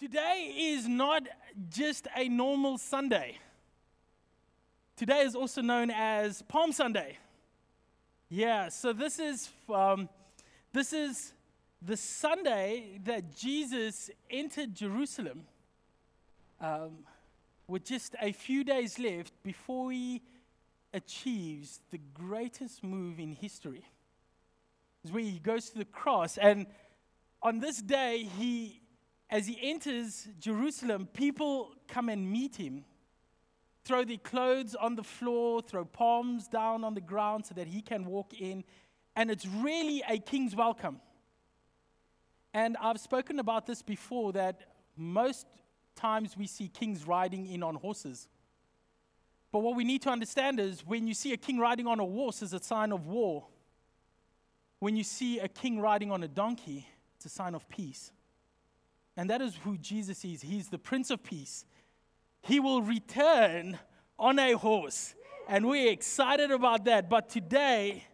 Today is not just a normal Sunday. Today is also known as Palm Sunday. Yeah, so this is um, this is the Sunday that Jesus entered Jerusalem. Um, with just a few days left before he achieves the greatest move in history. Is where he goes to the cross, and on this day, he, as he enters Jerusalem, people come and meet him, throw their clothes on the floor, throw palms down on the ground so that he can walk in, and it's really a king's welcome. And I've spoken about this before that most times we see kings riding in on horses. But what we need to understand is when you see a king riding on a horse, is a sign of war. When you see a king riding on a donkey, it's a sign of peace. And that is who Jesus is. He's the Prince of Peace. He will return on a horse. And we're excited about that. But today,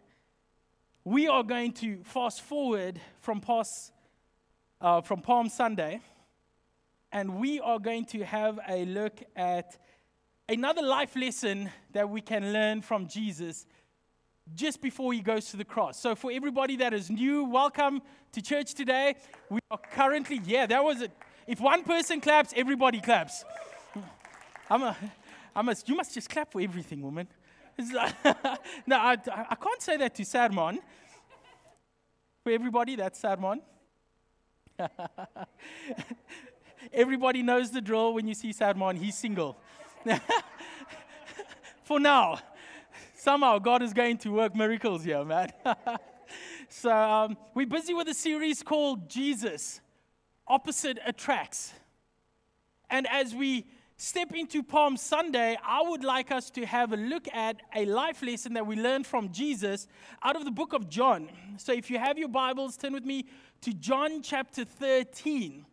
we are going to fast forward from, past, uh, from Palm Sunday and we are going to have a look at another life lesson that we can learn from Jesus just before he goes to the cross. So, for everybody that is new, welcome to church today. We are currently, yeah, that was it. If one person claps, everybody claps. I'm a, I'm a, you must just clap for everything, woman. no, I, I can't say that to Sadmon. For everybody, that's Sadmon. Everybody knows the drill when you see Sadmon, he's single. For now. Somehow God is going to work miracles here, man. so um, we're busy with a series called Jesus Opposite Attracts. And as we step into Palm Sunday, I would like us to have a look at a life lesson that we learned from Jesus out of the book of John. So if you have your Bibles, turn with me to John chapter 13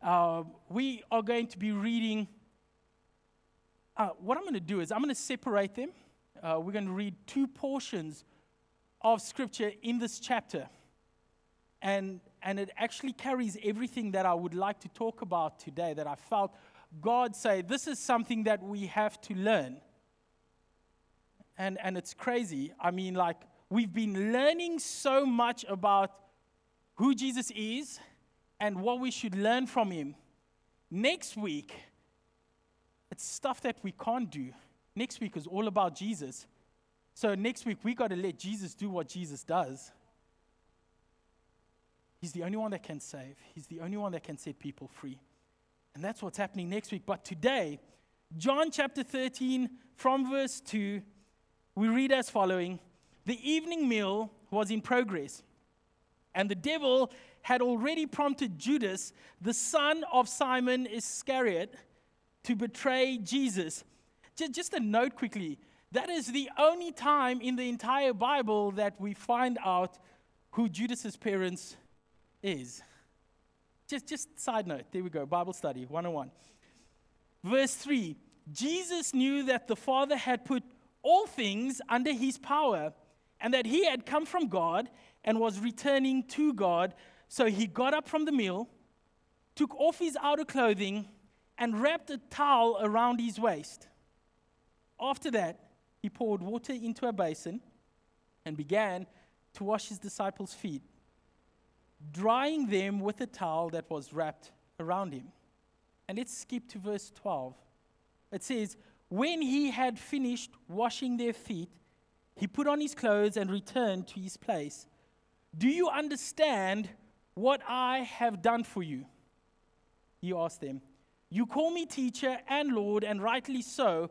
uh, we are going to be reading. Uh, what I'm going to do is I'm going to separate them. Uh, we're going to read two portions of scripture in this chapter. And, and it actually carries everything that I would like to talk about today that I felt God say, this is something that we have to learn. And, and it's crazy. I mean, like, we've been learning so much about who Jesus is and what we should learn from him. Next week, it's stuff that we can't do. Next week is all about Jesus. So next week, we got to let Jesus do what Jesus does. He's the only one that can save, He's the only one that can set people free. And that's what's happening next week. But today, John chapter 13, from verse 2, we read as following The evening meal was in progress, and the devil had already prompted Judas, the son of Simon Iscariot, to betray Jesus. Just a note quickly that is the only time in the entire Bible that we find out who Judas's parents is. Just, just side note, there we go, Bible study 101. Verse 3 Jesus knew that the Father had put all things under his power and that he had come from God and was returning to God. So he got up from the meal, took off his outer clothing, and wrapped a towel around his waist. After that, he poured water into a basin and began to wash his disciples' feet, drying them with a towel that was wrapped around him. And let's skip to verse 12. It says, When he had finished washing their feet, he put on his clothes and returned to his place. Do you understand what I have done for you? He asked them. You call me teacher and Lord, and rightly so,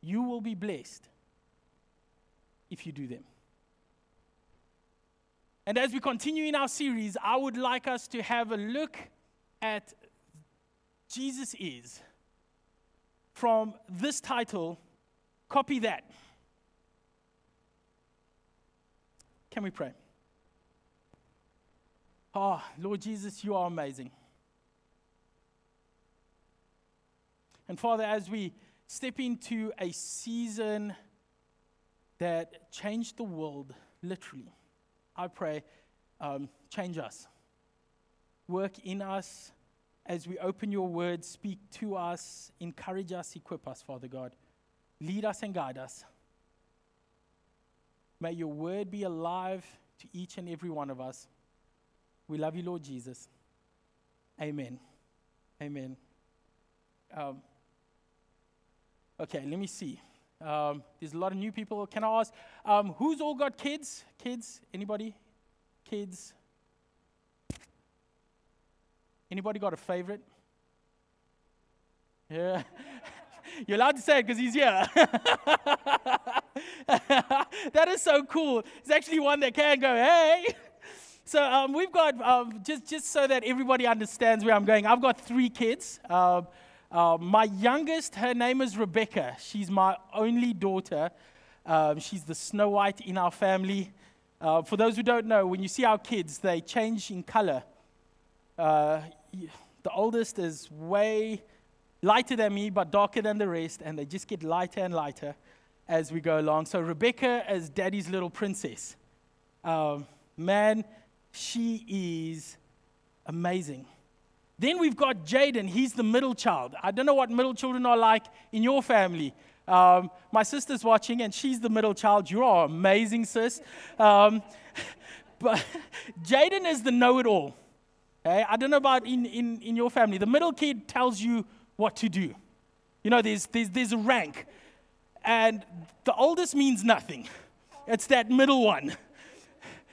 you will be blessed if you do them. And as we continue in our series, I would like us to have a look at Jesus is from this title, copy that. Can we pray? Oh, Lord Jesus, you are amazing. And Father, as we step into a season that changed the world, literally, I pray, um, change us. Work in us as we open your word, speak to us, encourage us, equip us, Father God. Lead us and guide us. May your word be alive to each and every one of us. We love you, Lord Jesus. Amen. Amen. Um, okay, let me see. Um, there's a lot of new people. Can I ask, um, who's all got kids? Kids? Anybody? Kids? Anybody got a favorite? Yeah. You're allowed to say it because he's here. that is so cool. It's actually one that can go, hey. So um, we've got, um, just, just so that everybody understands where I'm going, I've got three kids. Um, uh, my youngest, her name is Rebecca. She's my only daughter. Um, she's the Snow White in our family. Uh, for those who don't know, when you see our kids, they change in color. Uh, the oldest is way lighter than me, but darker than the rest, and they just get lighter and lighter as we go along. So, Rebecca is daddy's little princess. Um, man, she is amazing. Then we've got Jaden. He's the middle child. I don't know what middle children are like in your family. Um, my sister's watching, and she's the middle child. You are amazing, sis. Um, but Jaden is the know it all. Okay? I don't know about in, in, in your family. The middle kid tells you what to do. You know, there's, there's, there's a rank. And the oldest means nothing, it's that middle one.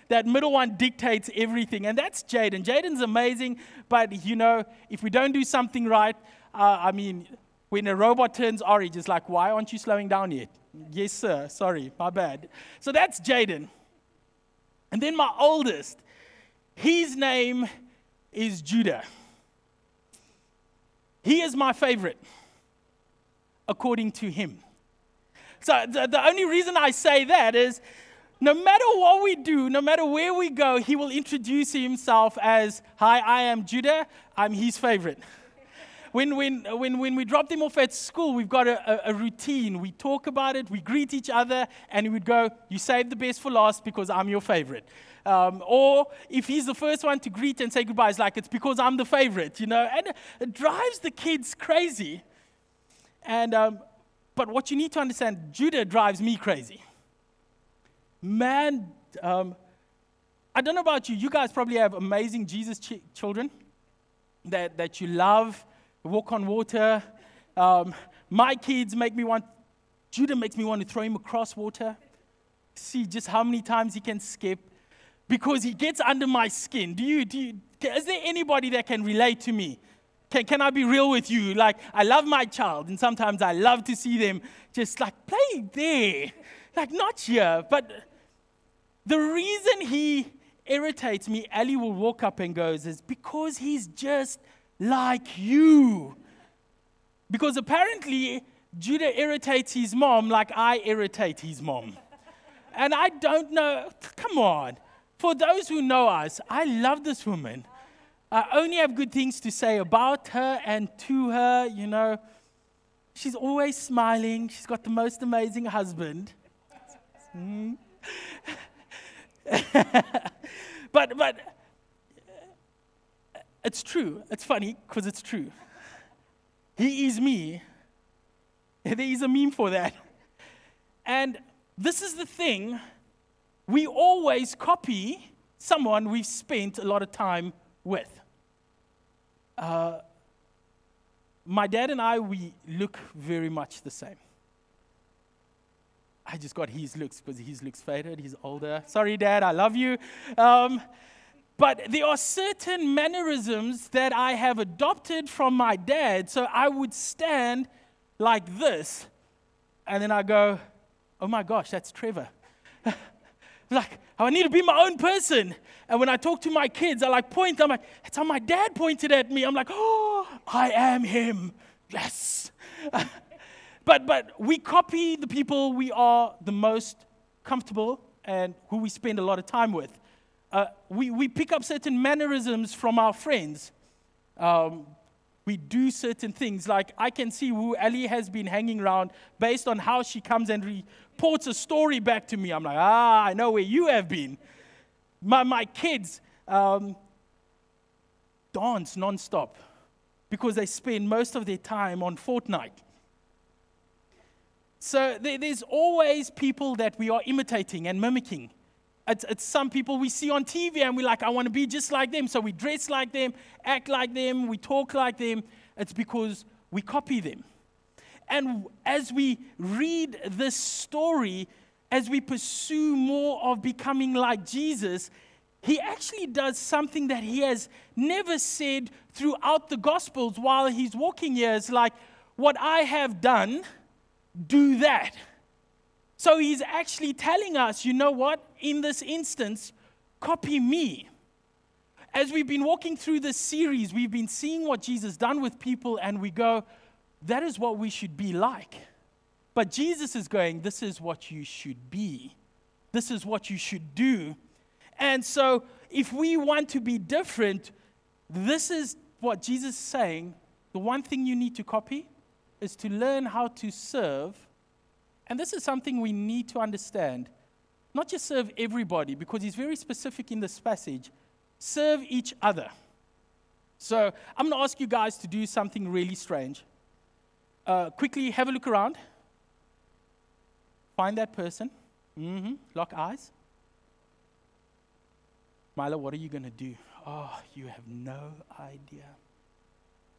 That middle one dictates everything. And that's Jaden. Jaden's amazing, but you know, if we don't do something right, uh, I mean, when a robot turns orange, it's like, why aren't you slowing down yet? Yes, sir. Sorry, my bad. So that's Jaden. And then my oldest, his name is Judah. He is my favorite, according to him. So the, the only reason I say that is no matter what we do, no matter where we go, he will introduce himself as, Hi, I am Judah, I'm his favorite. When, when, when, when we dropped him off at school, we've got a, a, a routine. We talk about it, we greet each other, and we would go, You saved the best for last because I'm your favorite. Um, or if he's the first one to greet and say goodbye, it's like, It's because I'm the favorite, you know? And it drives the kids crazy. And, um, but what you need to understand, Judah drives me crazy man, um, I don't know about you. You guys probably have amazing Jesus ch- children that, that you love, walk on water. Um, my kids make me want, Judah makes me want to throw him across water. See just how many times he can skip because he gets under my skin. Do you, do you, is there anybody that can relate to me? Can, can I be real with you? Like, I love my child, and sometimes I love to see them just like play there. Like, not here, but the reason he irritates me, Ali will walk up and goes, is because he's just like you. Because apparently, Judah irritates his mom like I irritate his mom. and I don't know, come on. For those who know us, I love this woman. I only have good things to say about her and to her, you know. She's always smiling. She's got the most amazing husband. Mm. but, but it's true. It's funny because it's true. He is me. There is a meme for that. And this is the thing we always copy someone we've spent a lot of time with. Uh, my dad and I, we look very much the same. I just got his looks because his looks faded. He's older. Sorry, Dad, I love you. Um, but there are certain mannerisms that I have adopted from my dad. So I would stand like this, and then I go, oh my gosh, that's Trevor. like, I need to be my own person. And when I talk to my kids, I like point, I'm like, it's how my dad pointed at me. I'm like, oh, I am him. Yes. but, but we copy the people we are the most comfortable and who we spend a lot of time with. Uh, we, we pick up certain mannerisms from our friends. Um, we do certain things. Like I can see who Ali has been hanging around based on how she comes and reports a story back to me. I'm like, ah, I know where you have been. My, my kids um, dance nonstop because they spend most of their time on Fortnite. So there, there's always people that we are imitating and mimicking. It's, it's, some people we see on TV and we're like, I want to be just like them. So we dress like them, act like them, we talk like them. It's because we copy them. And as we read this story, as we pursue more of becoming like Jesus, he actually does something that he has never said throughout the Gospels while he's walking here. It's like, what I have done, do that. So he's actually telling us, you know what? In this instance, copy me. As we've been walking through this series, we've been seeing what Jesus done with people, and we go, that is what we should be like. But Jesus is going, this is what you should be. This is what you should do. And so, if we want to be different, this is what Jesus is saying. The one thing you need to copy is to learn how to serve and this is something we need to understand. Not just serve everybody, because he's very specific in this passage. Serve each other. So I'm going to ask you guys to do something really strange. Uh, quickly have a look around. Find that person. Mm-hmm. Lock eyes. Milo, what are you going to do? Oh, you have no idea.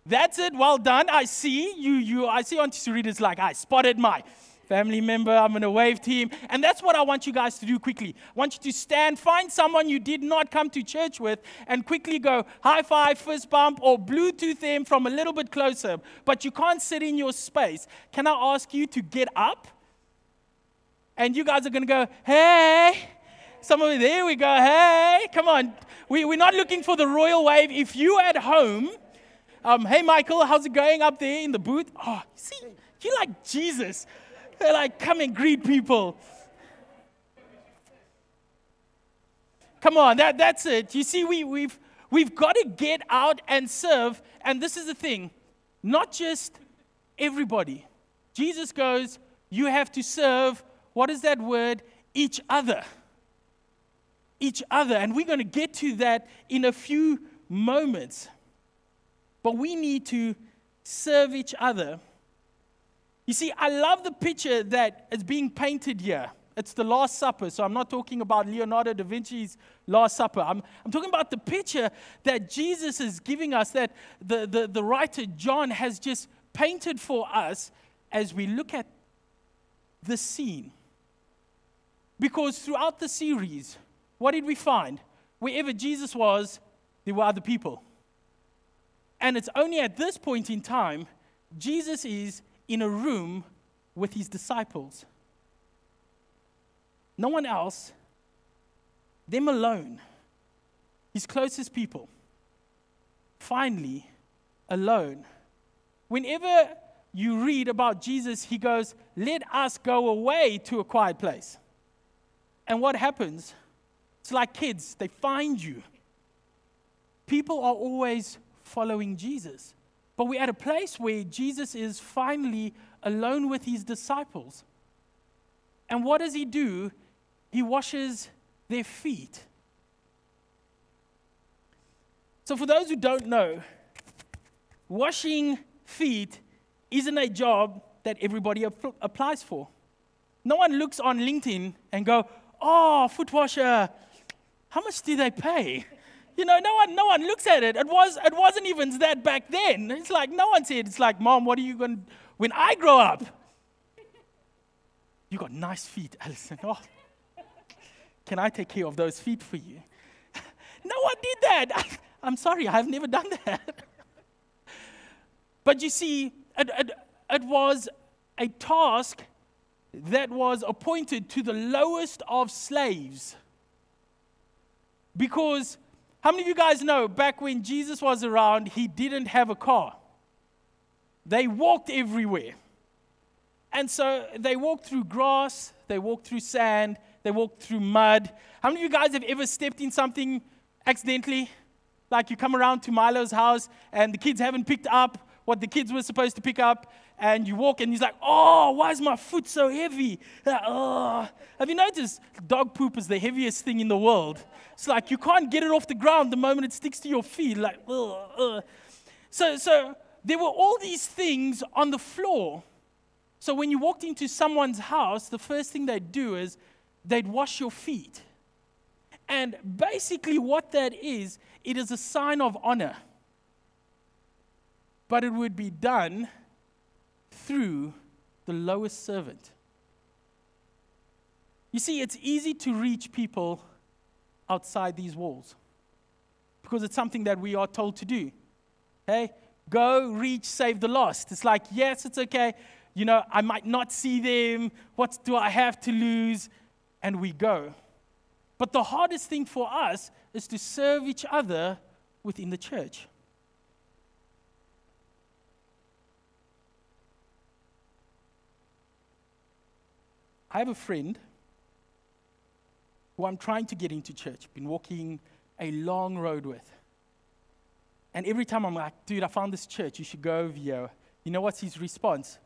That's it. Well done. I see you. You. I see on readers like I spotted my family member, I'm going to wave him. And that's what I want you guys to do quickly. I want you to stand, find someone you did not come to church with, and quickly go high five, fist bump, or Bluetooth them from a little bit closer. But you can't sit in your space. Can I ask you to get up? And you guys are going to go, hey. Some of you, there we go, hey. Come on. We, we're not looking for the royal wave. If you at home, um, hey, Michael, how's it going up there in the booth? Oh, see, you like Jesus. They're like, come and greet people. Come on, that, that's it. You see, we, we've, we've got to get out and serve. And this is the thing not just everybody. Jesus goes, You have to serve, what is that word? Each other. Each other. And we're going to get to that in a few moments. But we need to serve each other you see, I love the picture that is being painted here. It's the Last Supper. So I'm not talking about Leonardo da Vinci's Last Supper. I'm, I'm talking about the picture that Jesus is giving us, that the, the, the writer John has just painted for us as we look at the scene. Because throughout the series, what did we find? Wherever Jesus was, there were other people. And it's only at this point in time, Jesus is in a room with his disciples. No one else, them alone, his closest people. Finally, alone. Whenever you read about Jesus, he goes, Let us go away to a quiet place. And what happens? It's like kids, they find you. People are always following Jesus. But we're at a place where Jesus is finally alone with his disciples. And what does he do? He washes their feet. So, for those who don't know, washing feet isn't a job that everybody ap- applies for. No one looks on LinkedIn and go, "Oh, foot washer, how much do they pay?" You know, no one, no one looks at it. It, was, it wasn't even that back then. It's like no one said, it's like, Mom, what are you going to when I grow up? You got nice feet, Alison. Oh, can I take care of those feet for you? no one did that. I'm sorry, I've never done that. but you see, it, it, it was a task that was appointed to the lowest of slaves. Because how many of you guys know back when Jesus was around, he didn't have a car? they walked everywhere. And so they walked through grass, they walked through sand, they walked through mud. How many of you guys have ever stepped in something accidentally? Like you come around to Milo's house and the kids haven't picked up what the kids were supposed to pick up, and you walk and he's like, Oh, why is my foot so heavy? Like, oh. Have you noticed dog poop is the heaviest thing in the world? It's like you can't get it off the ground the moment it sticks to your feet. Like, ugh, ugh. So, so there were all these things on the floor. So when you walked into someone's house, the first thing they'd do is they'd wash your feet. And basically, what that is, it is a sign of honor. But it would be done through the lowest servant. You see, it's easy to reach people outside these walls because it's something that we are told to do. Hey, go, reach, save the lost. It's like, yes, it's okay. You know, I might not see them. What do I have to lose? And we go. But the hardest thing for us is to serve each other within the church. I have a friend who I'm trying to get into church, been walking a long road with. And every time I'm like, dude, I found this church, you should go over here. You know what's his response?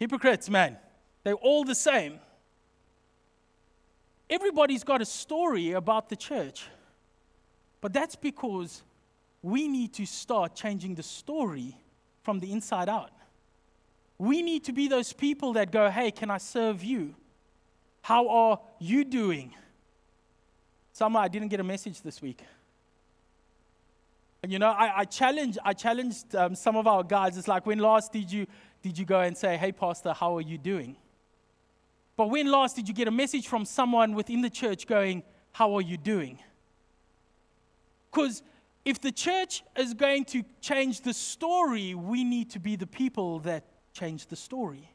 Hypocrites, man. They're all the same. Everybody's got a story about the church. But that's because we need to start changing the story from the inside out. We need to be those people that go, hey, can I serve you? How are you doing? Somehow I didn't get a message this week. And you know, I, I challenged, I challenged um, some of our guys. It's like, when last did you, did you go and say, hey, Pastor, how are you doing? But when last did you get a message from someone within the church going, How are you doing? Because if the church is going to change the story, we need to be the people that change the story.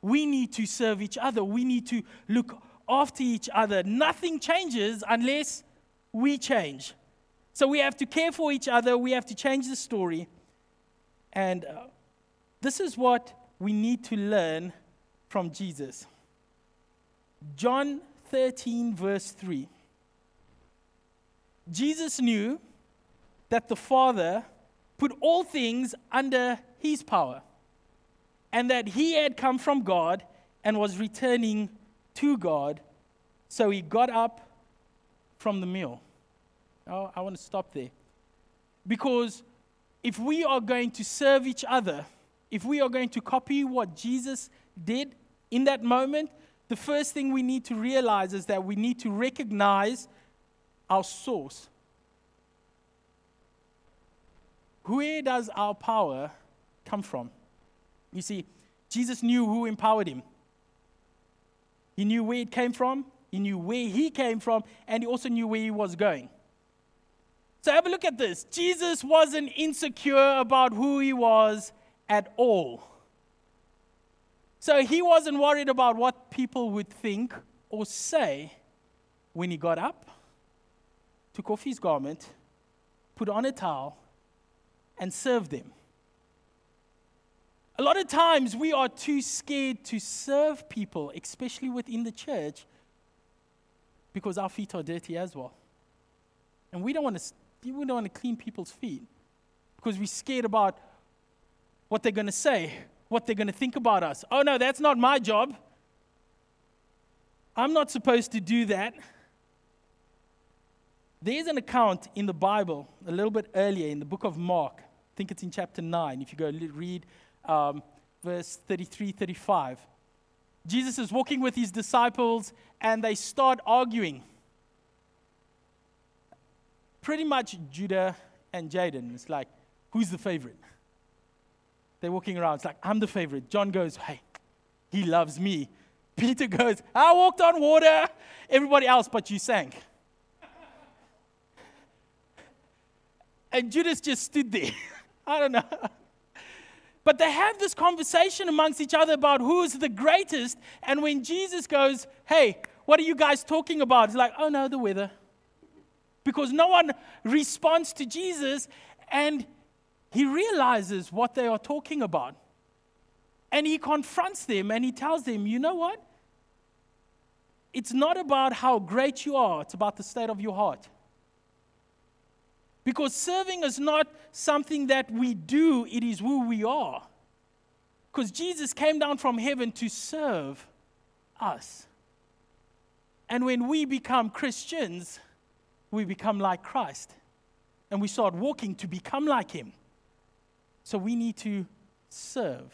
We need to serve each other. We need to look after each other. Nothing changes unless we change. So we have to care for each other. We have to change the story. And uh, this is what we need to learn from Jesus. John 13, verse 3. Jesus knew that the Father put all things under his power and that he had come from God and was returning to God. So he got up from the meal. Oh, I want to stop there. Because if we are going to serve each other, if we are going to copy what Jesus did in that moment, the first thing we need to realize is that we need to recognize our source. Where does our power come from? You see, Jesus knew who empowered him. He knew where it came from, he knew where he came from, and he also knew where he was going. So have a look at this. Jesus wasn't insecure about who he was at all. So he wasn't worried about what people would think or say when he got up, took off his garment, put on a towel, and served them. A lot of times we are too scared to serve people, especially within the church, because our feet are dirty as well. And we don't want to, we don't want to clean people's feet because we're scared about what they're going to say what they're going to think about us. Oh, no, that's not my job. I'm not supposed to do that. There's an account in the Bible a little bit earlier in the book of Mark. I think it's in chapter 9. If you go read um, verse 33 35. Jesus is walking with his disciples and they start arguing. Pretty much Judah and Jaden. It's like, who's the favorite? They're walking around. It's like, I'm the favorite. John goes, Hey, he loves me. Peter goes, I walked on water. Everybody else but you sank. and Judas just stood there. I don't know. But they have this conversation amongst each other about who is the greatest. And when Jesus goes, Hey, what are you guys talking about? It's like, Oh no, the weather. Because no one responds to Jesus. And he realizes what they are talking about. And he confronts them and he tells them, you know what? It's not about how great you are, it's about the state of your heart. Because serving is not something that we do, it is who we are. Because Jesus came down from heaven to serve us. And when we become Christians, we become like Christ. And we start walking to become like Him. So we need to serve.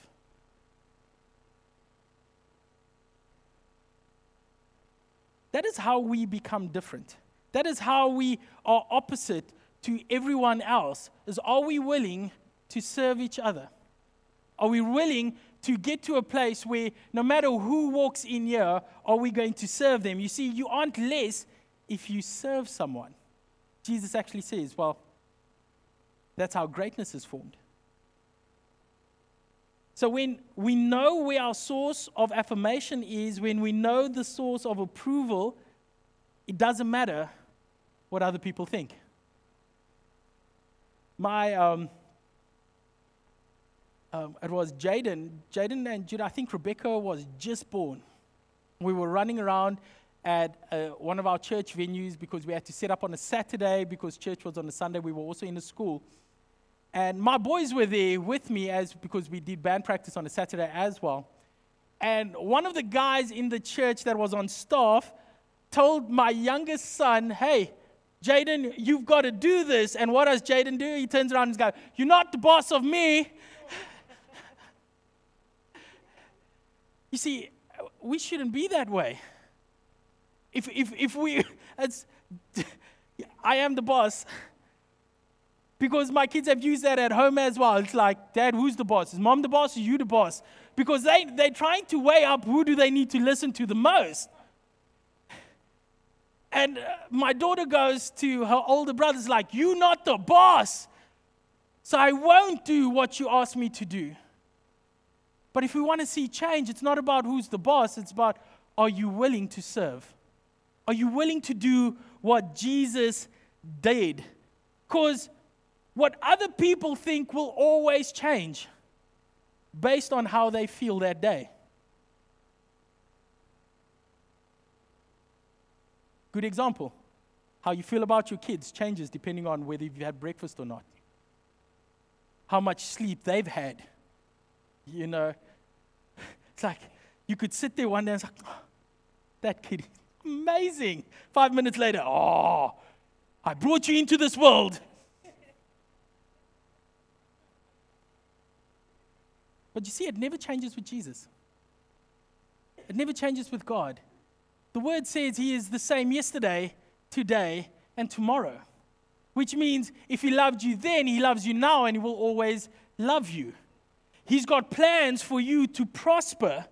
That is how we become different. That is how we are opposite to everyone else. Is are we willing to serve each other? Are we willing to get to a place where no matter who walks in here, are we going to serve them? You see, you aren't less if you serve someone. Jesus actually says, well, that's how greatness is formed. So, when we know where our source of affirmation is, when we know the source of approval, it doesn't matter what other people think. My, um, um, it was Jaden, Jaden and Judah, I think Rebecca was just born. We were running around at uh, one of our church venues because we had to set up on a Saturday because church was on a Sunday. We were also in a school. And my boys were there with me as because we did band practice on a Saturday as well. And one of the guys in the church that was on staff told my youngest son, Hey, Jaden, you've got to do this. And what does Jaden do? He turns around and goes, You're not the boss of me. you see, we shouldn't be that way. If, if, if we, it's, I am the boss. Because my kids have used that at home as well. It's like, Dad, who's the boss? Is mom the boss? Or you the boss? Because they, they're trying to weigh up who do they need to listen to the most. And uh, my daughter goes to her older brothers like, you're not the boss. So I won't do what you ask me to do. But if we want to see change, it's not about who's the boss, it's about are you willing to serve? Are you willing to do what Jesus did? Because what other people think will always change based on how they feel that day. Good example. How you feel about your kids changes depending on whether you've had breakfast or not. How much sleep they've had. You know, it's like you could sit there one day and say, oh, that kid, is amazing. Five minutes later, oh, I brought you into this world. But you see, it never changes with Jesus. It never changes with God. The word says he is the same yesterday, today, and tomorrow. Which means if he loved you then, he loves you now, and he will always love you. He's got plans for you to prosper.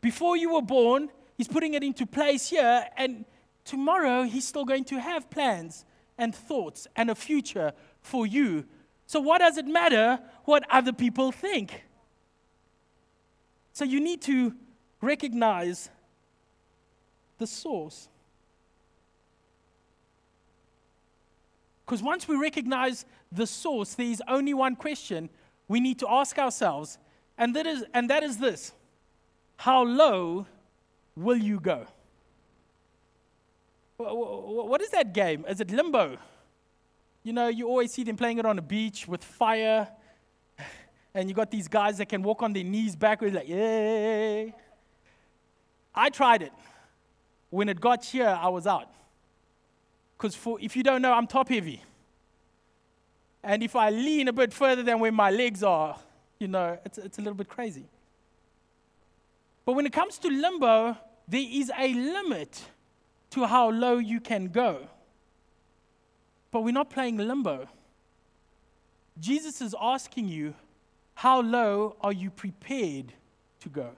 Before you were born, he's putting it into place here, and tomorrow he's still going to have plans and thoughts and a future for you. So, what does it matter what other people think? So you need to recognize the source. Because once we recognize the source, there is only one question we need to ask ourselves, and that is, and that is this How low will you go? What is that game? Is it limbo? You know, you always see them playing it on a beach with fire and you got these guys that can walk on their knees backwards, like, yay. I tried it. When it got here, I was out. Because if you don't know, I'm top heavy. And if I lean a bit further than where my legs are, you know, it's, it's a little bit crazy. But when it comes to limbo, there is a limit to how low you can go. But we're not playing limbo. Jesus is asking you, how low are you prepared to go?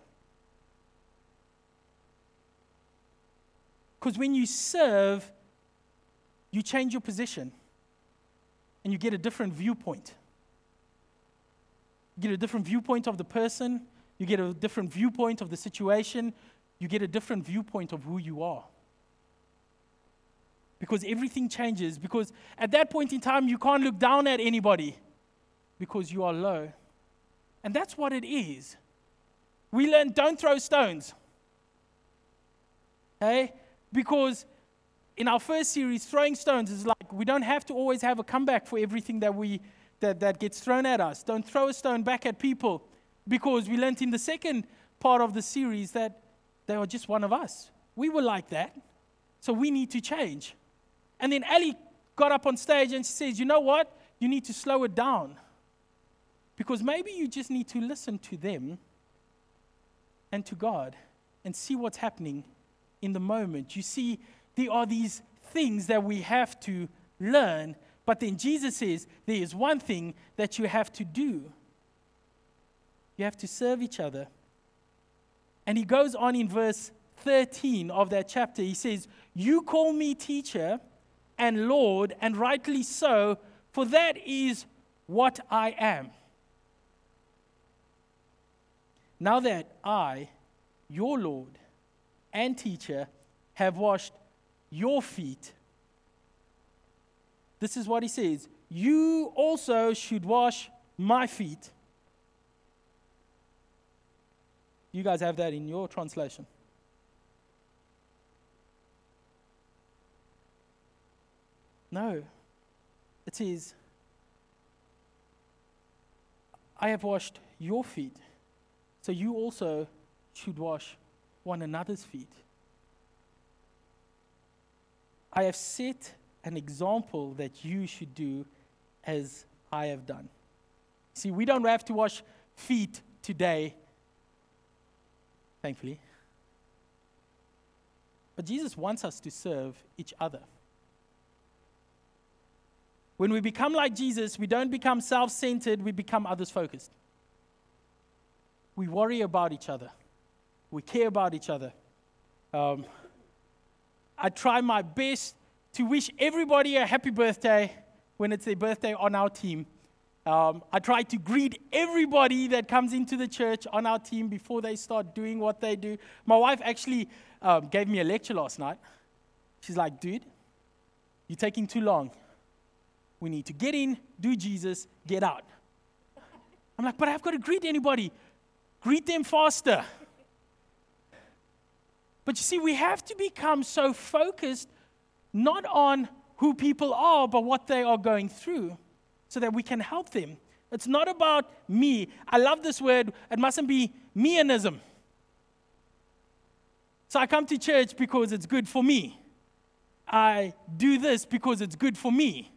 Because when you serve, you change your position and you get a different viewpoint. You get a different viewpoint of the person, you get a different viewpoint of the situation, you get a different viewpoint of who you are. Because everything changes. Because at that point in time, you can't look down at anybody because you are low. And that's what it is. We learn don't throw stones. Okay? Because in our first series, throwing stones is like we don't have to always have a comeback for everything that we that, that gets thrown at us. Don't throw a stone back at people. Because we learned in the second part of the series that they are just one of us. We were like that. So we need to change. And then Ali got up on stage and she says, You know what? You need to slow it down. Because maybe you just need to listen to them and to God and see what's happening in the moment. You see, there are these things that we have to learn, but then Jesus says there is one thing that you have to do. You have to serve each other. And he goes on in verse 13 of that chapter. He says, You call me teacher and Lord, and rightly so, for that is what I am. Now that I, your Lord and teacher, have washed your feet, this is what he says You also should wash my feet. You guys have that in your translation. No. It says, I have washed your feet, so you also should wash one another's feet. I have set an example that you should do as I have done. See, we don't have to wash feet today thankfully. But Jesus wants us to serve each other. When we become like Jesus, we don't become self centered, we become others focused. We worry about each other, we care about each other. Um, I try my best to wish everybody a happy birthday when it's their birthday on our team. Um, I try to greet everybody that comes into the church on our team before they start doing what they do. My wife actually um, gave me a lecture last night. She's like, dude, you're taking too long. We need to get in, do Jesus, get out. I'm like, but I've got to greet anybody. Greet them faster. But you see, we have to become so focused not on who people are, but what they are going through so that we can help them. It's not about me. I love this word. It mustn't be meanism. So I come to church because it's good for me. I do this because it's good for me.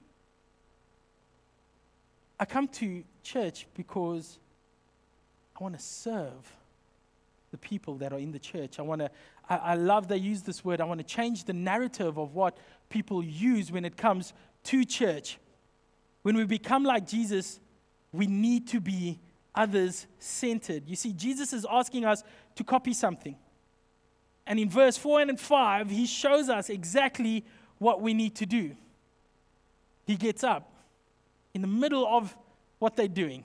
I come to church because I want to serve the people that are in the church. I want to, I, I love they use this word. I want to change the narrative of what people use when it comes to church. When we become like Jesus, we need to be others centered. You see, Jesus is asking us to copy something. And in verse 4 and 5, he shows us exactly what we need to do. He gets up in the middle of what they're doing.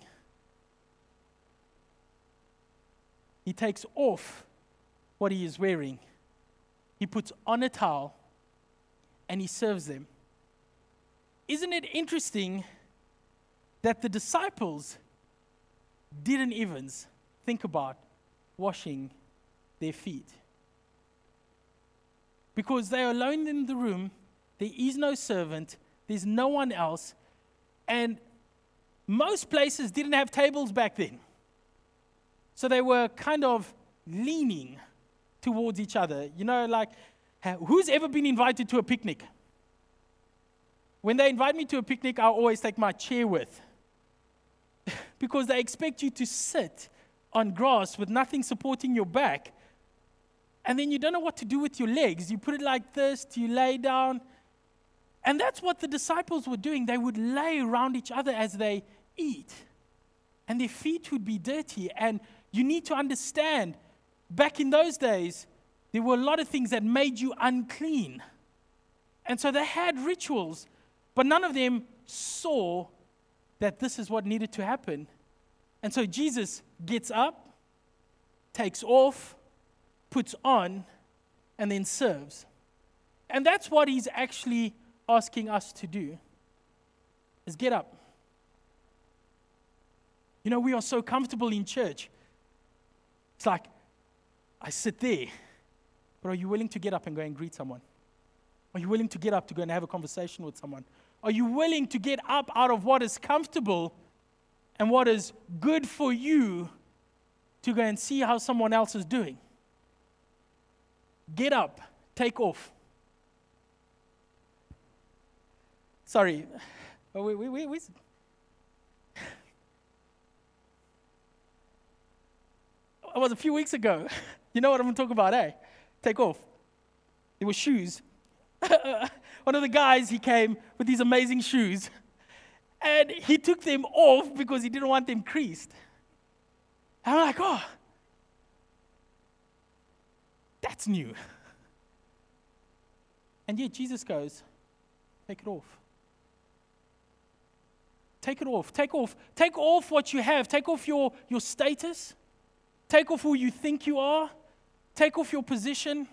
He takes off what he is wearing. He puts on a towel and he serves them. Isn't it interesting that the disciples didn't even think about washing their feet? Because they are alone in the room, there is no servant, there's no one else, and most places didn't have tables back then. So they were kind of leaning towards each other. You know, like, who's ever been invited to a picnic? When they invite me to a picnic, I always take my chair with because they expect you to sit on grass with nothing supporting your back. And then you don't know what to do with your legs. You put it like this, you lay down. And that's what the disciples were doing. They would lay around each other as they eat. And their feet would be dirty. And you need to understand, back in those days, there were a lot of things that made you unclean. And so they had rituals but none of them saw that this is what needed to happen. And so Jesus gets up, takes off, puts on, and then serves. And that's what he's actually asking us to do is get up. You know, we are so comfortable in church. It's like, I sit there, but are you willing to get up and go and greet someone? Are you willing to get up to go and have a conversation with someone? Are you willing to get up out of what is comfortable and what is good for you to go and see how someone else is doing? Get up, take off. Sorry. Wait, wait, wait, wait. It was a few weeks ago. You know what I'm talking about, eh? Take off. It was shoes. One of the guys, he came with these amazing shoes, and he took them off because he didn't want them creased. And I'm like, oh, that's new. And yet Jesus goes, take it off. Take it off. Take off. Take off what you have. Take off your, your status. Take off who you think you are. Take off your position.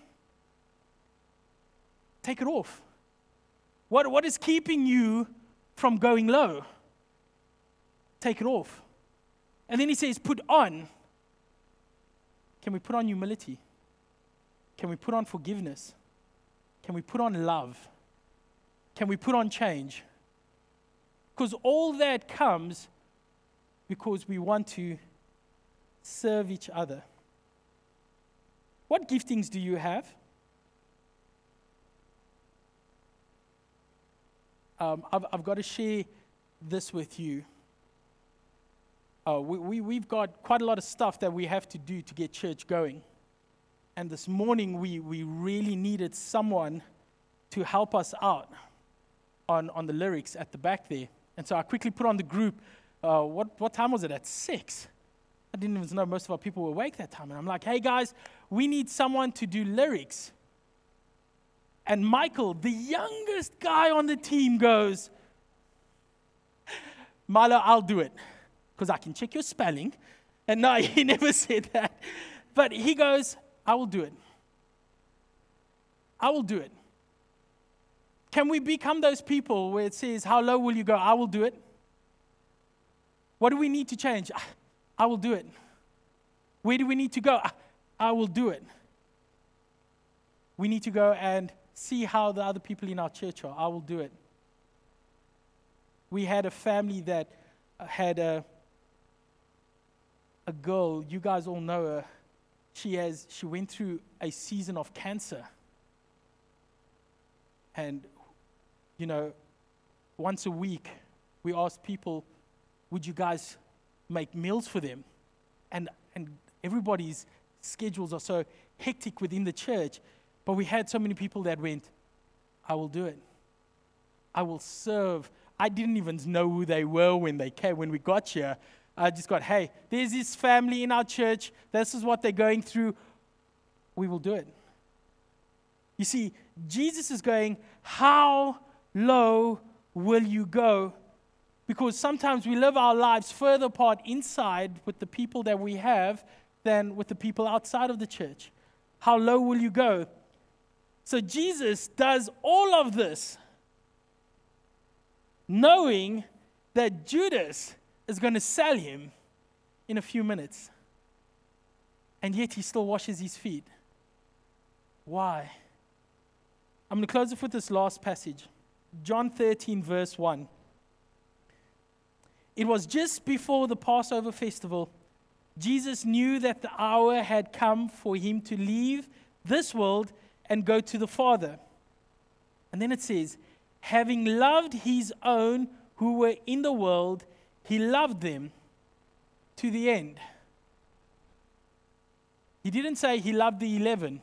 Take it off. What, what is keeping you from going low? Take it off. And then he says, put on. Can we put on humility? Can we put on forgiveness? Can we put on love? Can we put on change? Because all that comes because we want to serve each other. What giftings do you have? Um, I've, I've got to share this with you. Uh, we, we, we've got quite a lot of stuff that we have to do to get church going. And this morning, we, we really needed someone to help us out on, on the lyrics at the back there. And so I quickly put on the group, uh, what, what time was it? At six. I didn't even know most of our people were awake that time. And I'm like, hey guys, we need someone to do lyrics. And Michael, the youngest guy on the team, goes, Milo, I'll do it because I can check your spelling. And no, he never said that. But he goes, I will do it. I will do it. Can we become those people where it says, How low will you go? I will do it. What do we need to change? I will do it. Where do we need to go? I will do it. We need to go and see how the other people in our church are. I will do it. We had a family that uh, had a, a girl, you guys all know her. She, has, she went through a season of cancer. And you know, once a week, we ask people, would you guys make meals for them? And, and everybody's schedules are so hectic within the church, but we had so many people that went, I will do it. I will serve. I didn't even know who they were when they came, when we got here. I just got, hey, there's this family in our church. This is what they're going through. We will do it. You see, Jesus is going, how low will you go? Because sometimes we live our lives further apart inside with the people that we have than with the people outside of the church. How low will you go? So Jesus does all of this knowing that Judas is going to sell him in a few minutes. And yet he still washes his feet. Why? I'm going to close it with this last passage. John 13, verse 1. It was just before the Passover festival. Jesus knew that the hour had come for him to leave this world and go to the Father. And then it says, having loved his own who were in the world, he loved them to the end. He didn't say he loved the 11.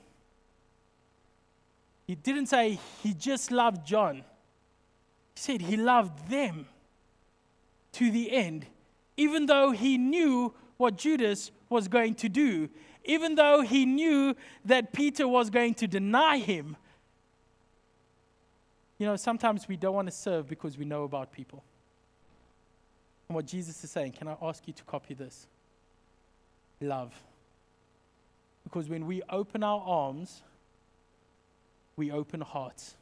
He didn't say he just loved John. He said he loved them to the end, even though he knew what Judas was going to do, even though he knew that Peter was going to deny him. You know, sometimes we don't want to serve because we know about people. And what Jesus is saying, can I ask you to copy this? Love. Because when we open our arms, we open hearts.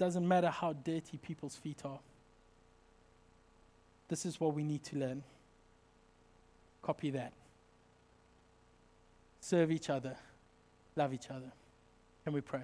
Doesn't matter how dirty people's feet are. this is what we need to learn. Copy that. Serve each other, love each other. Can we pray?